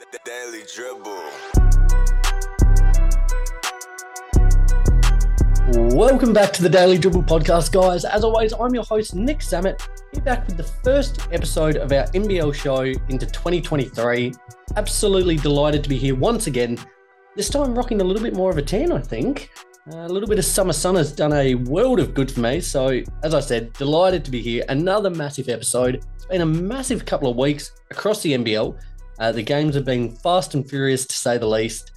The Daily Dribble. Welcome back to the Daily Dribble podcast, guys. As always, I'm your host, Nic Samet, here back with the first episode of our NBL show into 2023. Absolutely delighted to be here once again. This time, rocking a little bit more of a tan, I think. Uh, a little bit of summer sun has done a world of good for me. So, as I said, delighted to be here. Another massive episode. It's been a massive couple of weeks across the NBL. Uh, the games have been fast and furious to say the least.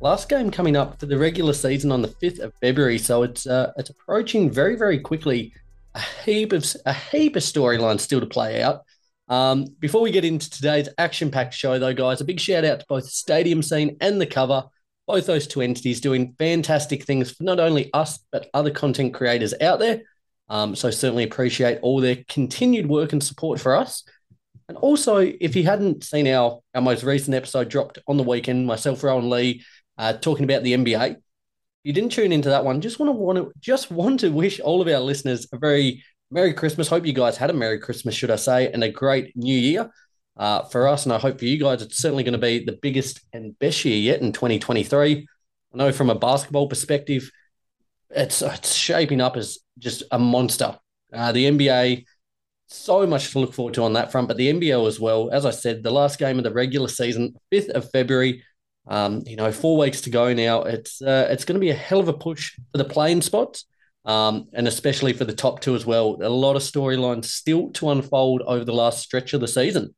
Last game coming up for the regular season on the 5th of February, so it's uh, it's approaching very very quickly. A heap of a heap of storylines still to play out. Um, before we get into today's action-packed show, though, guys, a big shout out to both stadium scene and the cover. Both those two entities doing fantastic things for not only us but other content creators out there. Um, so certainly appreciate all their continued work and support for us. And also, if you hadn't seen our, our most recent episode dropped on the weekend, myself, Rowan Lee, uh, talking about the NBA, you didn't tune into that one. Just want to want to just want to wish all of our listeners a very Merry Christmas. Hope you guys had a Merry Christmas, should I say, and a great New Year uh, for us. And I hope for you guys, it's certainly going to be the biggest and best year yet in 2023. I know from a basketball perspective, it's it's shaping up as just a monster. Uh, the NBA, so much to look forward to on that front, but the NBL as well. As I said, the last game of the regular season, 5th of February. Um, you know, four weeks to go now. It's uh, it's going to be a hell of a push for the play-in spots, um, and especially for the top two as well. A lot of storylines still to unfold over the last stretch of the season.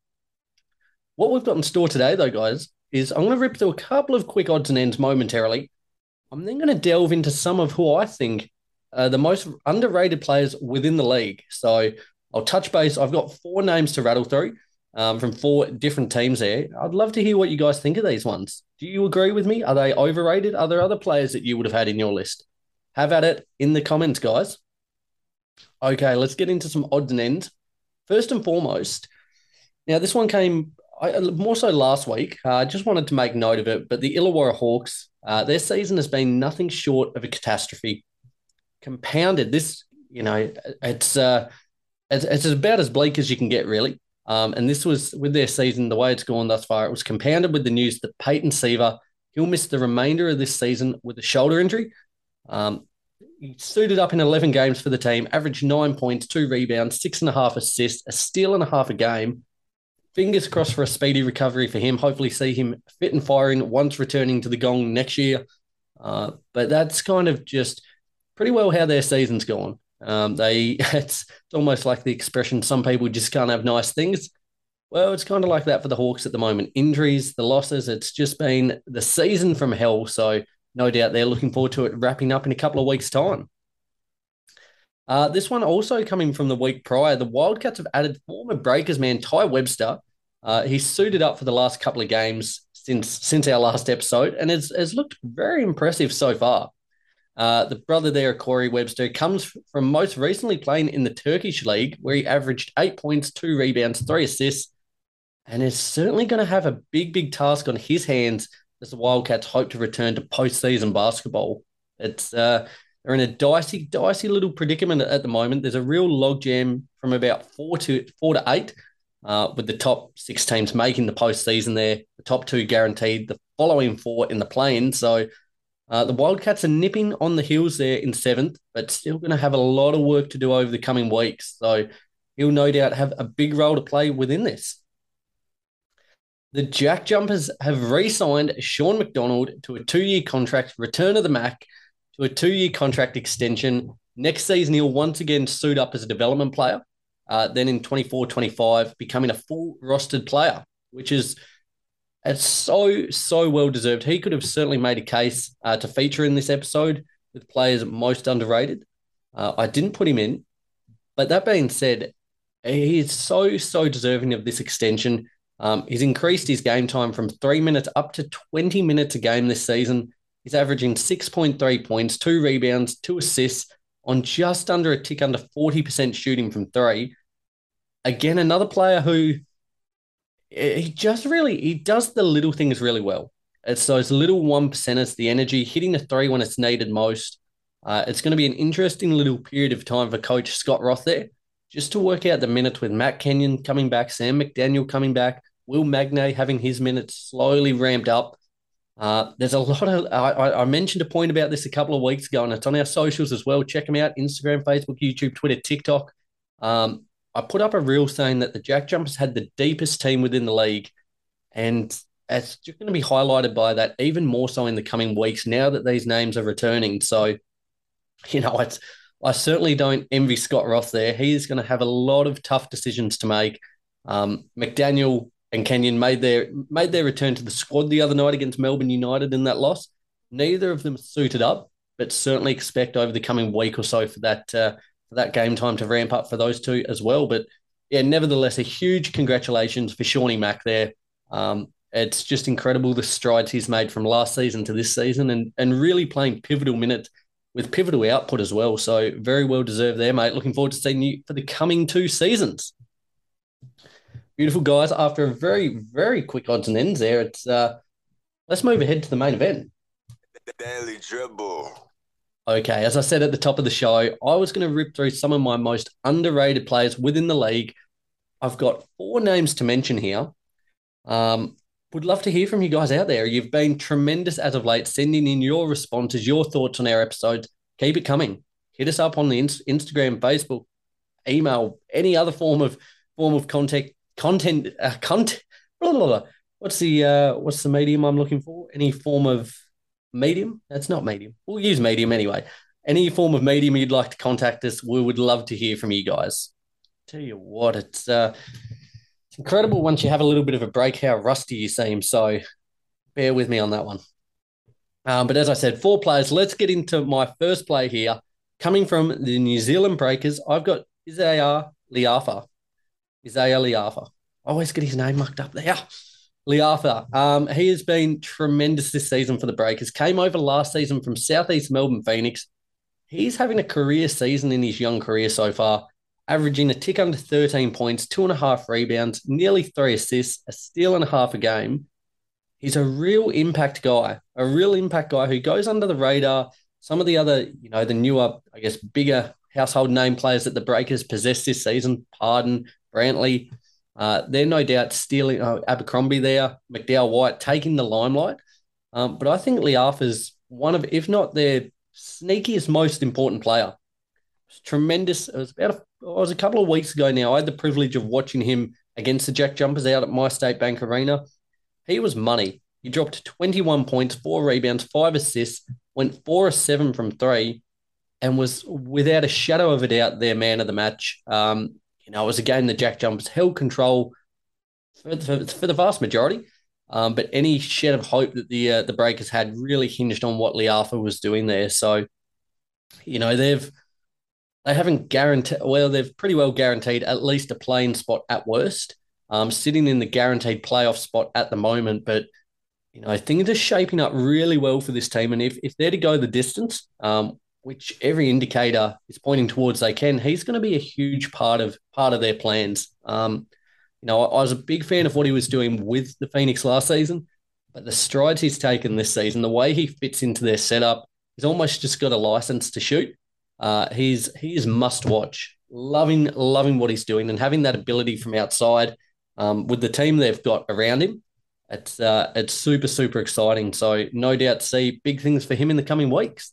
What we've got in store today, though, guys, is I'm going to rip through a couple of quick odds and ends momentarily. I'm then going to delve into some of who I think are the most underrated players within the league. So I'll touch base. I've got four names to rattle through um, from four different teams there. I'd love to hear what you guys think of these ones. Do you agree with me? Are they overrated? Are there other players that you would have had in your list? Have at it in the comments, guys. Okay, let's get into some odds and ends. First and foremost, now this one came I, more so last week. I uh, just wanted to make note of it, but the Illawarra Hawks, uh, their season has been nothing short of a catastrophe. Compounded this, you know, it's uh, it's, it's about as bleak as you can get, really. Um, and this was with their season, the way it's gone thus far, it was compounded with the news that Peyton Siva, he'll miss the remainder of this season with a shoulder injury. Um, he suited up in 11 games for the team, averaged nine points, two rebounds, six and a half assists, a steal and a half a game. Fingers crossed for a speedy recovery for him. Hopefully, see him fit and firing once returning to the gong next year. Uh, but that's kind of just pretty well how their season's gone. Um, they it's, almost like the expression some people just can't have nice things. Well, it's kind of like that for the Hawks at the moment. Injuries, the losses, it's just been the season from hell. So no doubt they're looking forward to it wrapping up in a couple of weeks' time. Uh, this one also coming from the week prior, the Wildcats have added former Breakers man Tai Webster. Uh, he's suited up for the last couple of games since since our last episode, and has, has looked very impressive so far. Uh, the brother there, Corey Webster, comes from most recently playing in the Turkish league, where he averaged eight points, two rebounds, three assists, and is certainly going to have a big, big task on his hands as the Wildcats hope to return to postseason basketball. It's uh, they're in a dicey, dicey little predicament at the moment. There's a real logjam from about four to four to eight, uh, with the top six teams making the postseason. There, the top two guaranteed. The following four in the play-in. So uh, the Wildcats are nipping on the heels there in seventh, but still going to have a lot of work to do over the coming weeks. So he'll no doubt have a big role to play within this. The Jack Jumpers have re signed Sean MacDonald to a two year contract, return of the Mac to a two year contract extension. Next season, he'll once again suit up as a development player. Uh, then in 24 25, becoming a full rostered player, which is it's so, so well deserved. He could have certainly made a case uh, to feature in this episode with players most underrated. Uh, I didn't put him in. But that being said, he is so, so deserving of this extension. Um, he's increased his game time from three minutes up to 20 minutes a game this season. He's averaging 6.3 points, two rebounds, two assists on just under a tick under 40% shooting from three. Again, another player who he just really he does the little things really well. It's those little one percenters, the energy, hitting the three when it's needed most. Uh, it's going to be an interesting little period of time for Coach Scott Roth there, just to work out the minutes with Matt Kenyon coming back, Sam McDaniel coming back. Will Magnay having his minutes slowly ramped up. Uh, there's a lot of, I, I, mentioned a point about this a couple of weeks ago, and it's on our socials as well. Check them out Instagram, Facebook, YouTube, Twitter, TikTok. Um, I put up a reel saying that the Jack Jumpers had the deepest team within the league. And it's just going to be highlighted by that even more so in the coming weeks now that these names are returning. So, you know, it's, I certainly don't envy Scott Roth there. He is going to have a lot of tough decisions to make. Um, McDaniel and Kenyon made their made their return to the squad the other night against Melbourne United in that loss. Neither of them suited up, but certainly expect over the coming week or so for that uh, that game time to ramp up for those two as well. But yeah, nevertheless, a huge congratulations for Shawnee Mack there. Um, it's just incredible the strides he's made from last season to this season and, and really playing pivotal minutes with pivotal output as well. So very well deserved there, mate. Looking forward to seeing you for the coming two seasons. Beautiful guys. After a very, very quick odds and ends there, it's uh let's move ahead to the main event. Daily dribble. Okay, as I said at the top of the show, I was going to rip through some of my most underrated players within the league. I've got four names to mention here. Um, would love to hear from you guys out there. You've been tremendous as of late, sending in your responses, your thoughts on our episodes. Keep it coming. Hit us up on the Instagram, Facebook, email, any other form of form of contact content uh, content. Blah, blah, blah. What's the uh, what's the medium I'm looking for? Any form of medium? That's not medium. We'll use medium anyway. Any form of medium you'd like to contact us, we would love to hear from you guys. Tell you what, it's uh, it's incredible once you have a little bit of a break how rusty you seem. So bear with me on that one. Um, but as I said, four players. Let's get into my first play here. Coming from the New Zealand Breakers, I've got Izayah Le'afa. Izayah Le'afa. I always get his name mucked up there. Le'afa. Um, he has been tremendous this season for the Breakers. Came over last season from Southeast Melbourne Phoenix. He's having a career season in his young career so far averaging a tick under 13 points, two and a half rebounds, nearly three assists, a steal and a half a game. He's a real impact guy, a real impact guy who goes under the radar. Some of the other, you know, the newer, I guess, bigger household name players that the Breakers possess this season, Pardon, Brantley, uh, they're no doubt stealing uh, Abercrombie there, McDowell White taking the limelight. Um, but I think is one of, if not their sneakiest, most important player. tremendous. It was about a it was a couple of weeks ago now. I had the privilege of watching him against the Jack Jumpers out at MyState Bank Arena. He was money. He dropped 21 points, four rebounds, five assists, went four or seven from three, and was without a shadow of a doubt their man of the match. Um, you know, it was a game the Jack Jumpers held control for, for, for the vast majority. Um, but any shed of hope that the uh, the Breakers had really hinged on what Le'afa was doing there. So, you know, they've they haven't guaranteed, well, they've pretty well guaranteed at least a play-in spot at worst, um, sitting in the guaranteed playoff spot at the moment. But, you know, things are shaping up really well for this team. And if, if they're to go the distance, um, which every indicator is pointing towards they can, he's going to be a huge part of part of their plans. Um, you know, I, I was a big fan of what he was doing with the Phoenix last season, but the strides he's taken this season, the way he fits into their setup, he's almost just got a license to shoot. Uh, he's he is must watch. Loving loving what he's doing and having that ability from outside um, with the team they've got around him. It's uh, it's super super exciting. So no doubt see big things for him in the coming weeks.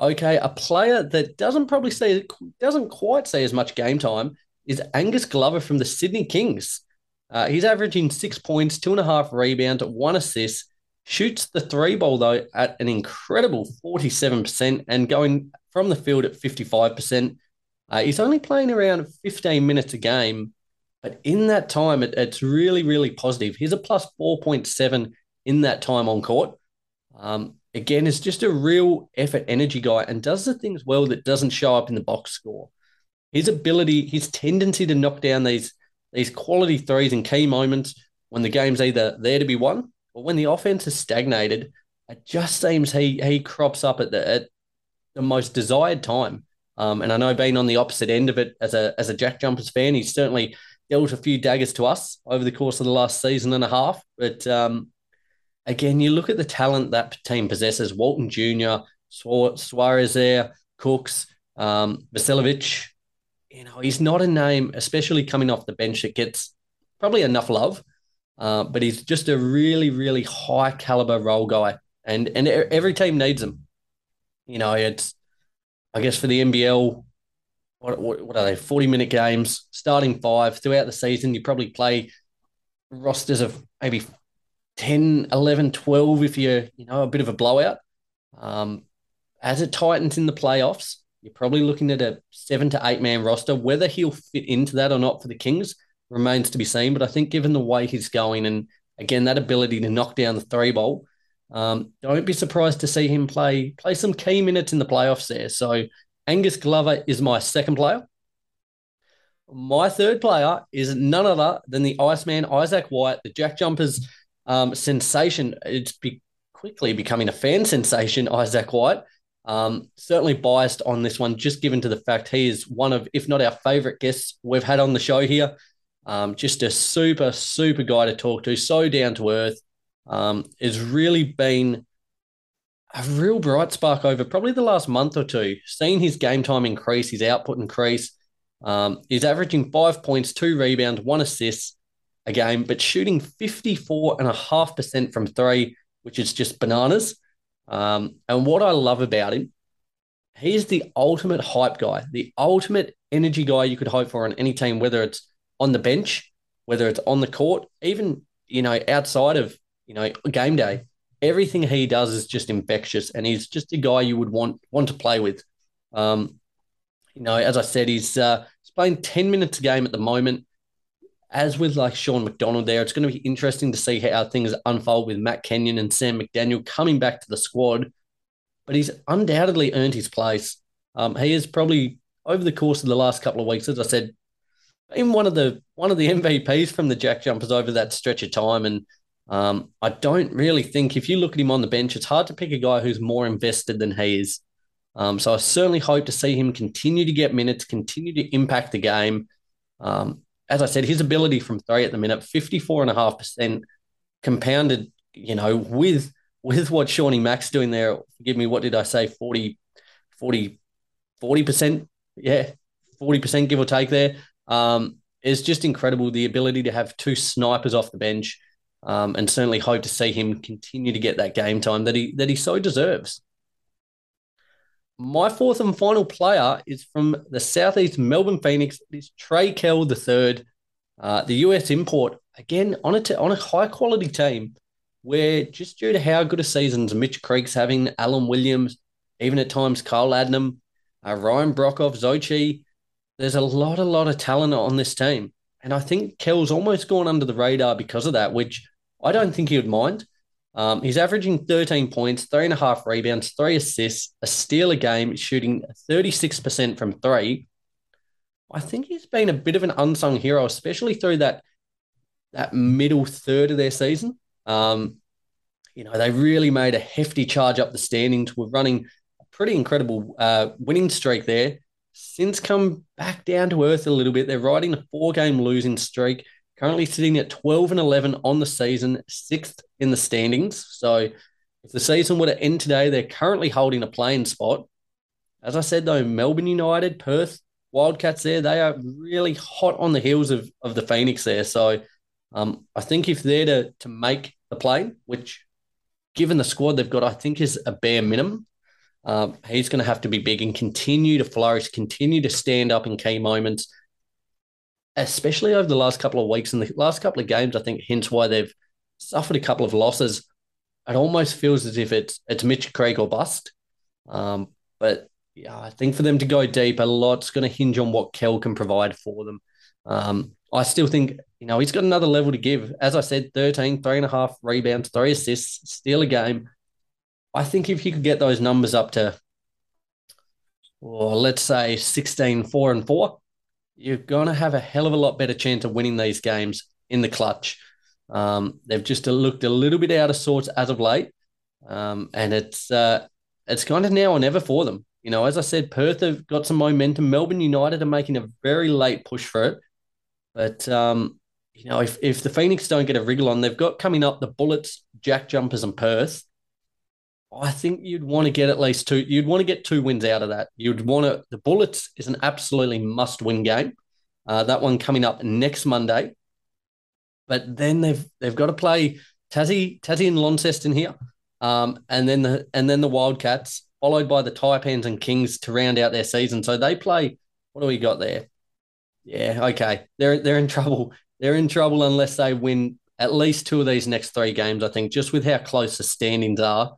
Okay, a player that doesn't probably see doesn't quite see as much game time is Angus Glover from the Sydney Kings. Uh, he's averaging six points, two and a half rebounds, one assist, Shoots the three ball, though, at an incredible 47% and going from the field at 55%. Uh, he's only playing around 15 minutes a game, but in that time, it, it's really, really positive. He's a plus 4.7 in that time on court. Um, again, is just a real effort energy guy and does the things well that doesn't show up in the box score. His ability, his tendency to knock down these these quality threes in key moments when the game's either there to be won but when the offense is stagnated, it just seems he he crops up at the at the most desired time. Um, and I know being on the opposite end of it as a as a Jack Jumpers fan, he's certainly dealt a few daggers to us over the course of the last season and a half. But um, again, you look at the talent that team possesses: Walton Jr., Suarez there, Cooks, um. You know, he's not a name, especially coming off the bench, that gets probably enough love, uh, but he's just a really, really high caliber role guy, and and every team needs him. You know, it's I guess for the NBL, what, what, are they? Forty minute games, starting five throughout the season. You probably play rosters of maybe 10, 11, 12 if you're you know a bit of a blowout. Um, as it tightens in the playoffs, you're probably looking at a seven to eight man roster. Whether he'll fit into that or not for the Kings remains to be seen. But I think given the way he's going and again that ability to knock down the three ball, um, don't be surprised to see him play play some key minutes in the playoffs there. So Angus Glover is my second player. My third player is none other than the Iceman Isaac White, the Jack Jumpers um, sensation. It's be- quickly becoming a fan sensation, Isaac White. Um, certainly biased on this one, just given to the fact he is one of, if not our favorite guests we've had on the show here. Um, just a super, super guy to talk to, so down to earth. Um, really been a real bright spark over probably the last month or two. Seeing his game time increase, his output increase. Um, he's averaging five points, two rebounds, one assist a game, but shooting 54.5% from three, which is just bananas. Um, and what I love about him, he's the ultimate hype guy, the ultimate energy guy you could hope for on any team, whether it's on the bench, whether it's on the court, even, you know, outside of, you know, game day. Everything he does is just infectious, and he's just a guy you would want want to play with. Um, you know, as I said, he's uh, he's playing ten minutes a game at the moment as with like Sean MacDonald there, it's going to be interesting to see how things unfold with Matt Kenyon and Sam McDaniel coming back to the squad. But he's undoubtedly earned his place. Um, he is probably over the course of the last couple of weeks, as I said, been one of the one of the MVPs from the Jack Jumpers over that stretch of time. And um, I don't really think if you look at him on the bench, it's hard to pick a guy who's more invested than he is. Um, so I certainly hope to see him continue to get minutes, continue to impact the game. Um, as I said, his ability from three at the minute, 54.5% compounded, you know, with with what Shawnee Max doing there. Forgive me, what did I say? 40, 40, 40%? Yeah, 40% give or take there. Um, is just incredible. The ability to have two snipers off the bench. Um, and certainly hope to see him continue to get that game time that he that he so deserves. My fourth and final player is from the Southeast Melbourne Phoenix. It's Trey Kell the third, uh, the US import. Again, on a, t- on a high quality team where just due to how good a seasons Mitch Creek's having, Alan Williams, even at times Kyle Adnam, uh, Ryan Broekhoff, Zhou Qi, there's a lot, a lot of talent on this team. And I think Kell's almost gone under the radar because of that, which I don't think he would mind. Um, he's averaging 13 points, three and a half rebounds, three assists, a steal a game, shooting 36% from three. I think he's been a bit of an unsung hero, especially through that that middle third of their season. Um, you know, they really made a hefty charge up the standings. We're running a pretty incredible uh, winning streak there. Since come back down to earth a little bit, they're riding a four game losing streak currently sitting at 12 and 11 on the season, sixth in the standings. So if the season were to end today, they're currently holding a play-in spot. As I said, though, Melbourne United, Perth, Wildcats there, they are really hot on the heels of, of the Phoenix there. So um, I think if they're to, to make the play, which given the squad they've got, I think is a bare minimum, um, he's going to have to be big and continue to flourish, continue to stand up in key moments especially over the last couple of weeks and the last couple of games, I think hence why they've suffered a couple of losses. It almost feels as if it's it's Mitch Creek or bust. Um, but yeah, I think for them to go deep, a lot's going to hinge on what Kell can provide for them. Um, I still think, you know, he's got another level to give. As I said, 13, three and a half rebounds, three assists, steal a game. I think if you could get those numbers up to, or let's say 16, 4 and 4, you're going to have a hell of a lot better chance of winning these games in the clutch. Um, they've just looked a little bit out of sorts as of late, um, and it's uh, it's kind of now or never for them. You know, as I said, Perth have got some momentum. Melbourne United are making a very late push for it, but um, you know, if if the Phoenix don't get a wriggle on, they've got coming up the Bullets, Jack Jumpers, and Perth. I think you'd want to get at least two. You'd want to get two wins out of that. You'd want to. The Bullets is an absolutely must-win game. Uh, that one coming up next Monday. but then they've they've got to play Tassie, Tassie and Launceston here, um, and then the and then the Wildcats, followed by the Taipans and Kings to round out their season. So they play. What do we got there? Yeah, okay. They're they're in trouble. They're in trouble unless they win at least two of these next three games. I think just with how close the standings are.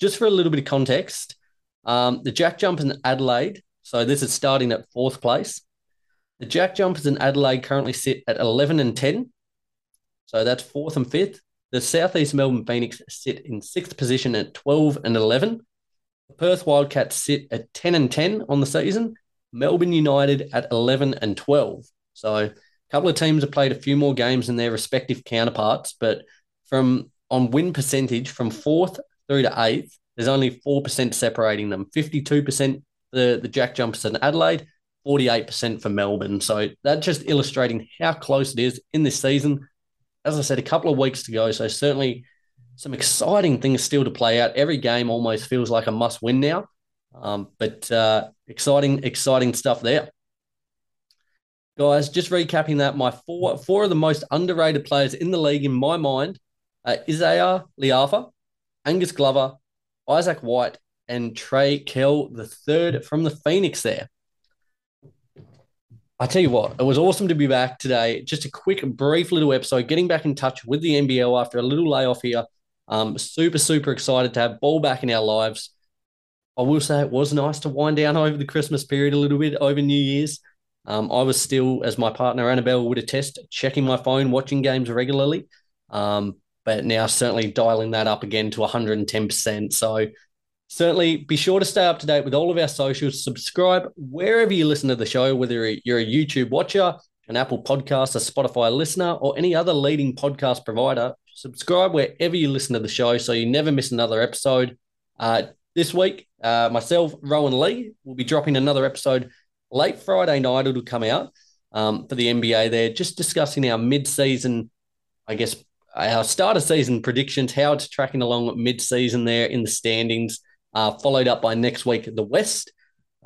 Just for a little bit of context, um, the Jack Jumpers in Adelaide. So this is starting at fourth place. The Jack Jumpers in Adelaide currently sit at eleven and ten. So that's fourth and fifth. The Southeast Melbourne Phoenix sit in sixth position at 12 and 11. The Perth Wildcats sit at 10 and 10 on the season. Melbourne United at 11 and 12. So a couple of teams have played a few more games than their respective counterparts, but from on win percentage from fourth through to eighth, there's only 4% separating them. 52% the, the Jack Jumpers in Adelaide, 48% for Melbourne. So that's just illustrating how close it is in this season as I said, a couple of weeks to go. So certainly some exciting things still to play out. Every game almost feels like a must win now. Um, but uh, exciting, exciting stuff there. Guys, just recapping that, my four four of the most underrated players in the league in my mind uh, Izayah Le'afa, Angus Glover, Isaac White, and Trey Kell, the third from the Phoenix there. I tell you what, it was awesome to be back today. Just a quick, brief little episode, getting back in touch with the NBL after a little layoff here. Um, super, super excited to have ball back in our lives. I will say it was nice to wind down over the Christmas period a little bit over New Year's. Um, I was still, as my partner Annabelle would attest, checking my phone, watching games regularly. Um, but now certainly dialing that up again to 110%. So certainly be sure to stay up to date with all of our socials. Subscribe wherever you listen to the show, whether you're a YouTube watcher, an Apple podcast, a Spotify listener, or any other leading podcast provider. Subscribe wherever you listen to the show so you never miss another episode. Uh, this week, uh, myself, Rowan Lee, will be dropping another episode late Friday night. It'll come out um, for the NBA there, just discussing our mid season, I guess, our start of season predictions, how it's tracking along mid season there in the standings uh, followed up by next week the West.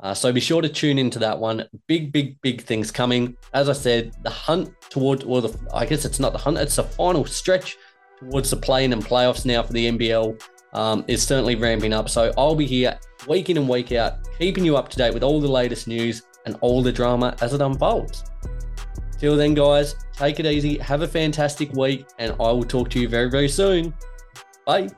Uh, so be sure to tune into that one. Big, big, big things coming. As I said, the hunt towards, or the I guess it's not the hunt, it's the final stretch towards the play-in and playoffs now for the NBL um, is certainly ramping up. So I'll be here week in and week out, keeping you up to date with all the latest news and all the drama as it unfolds. Till then, guys, take it easy, have a fantastic week, and I will talk to you very, very soon. Bye.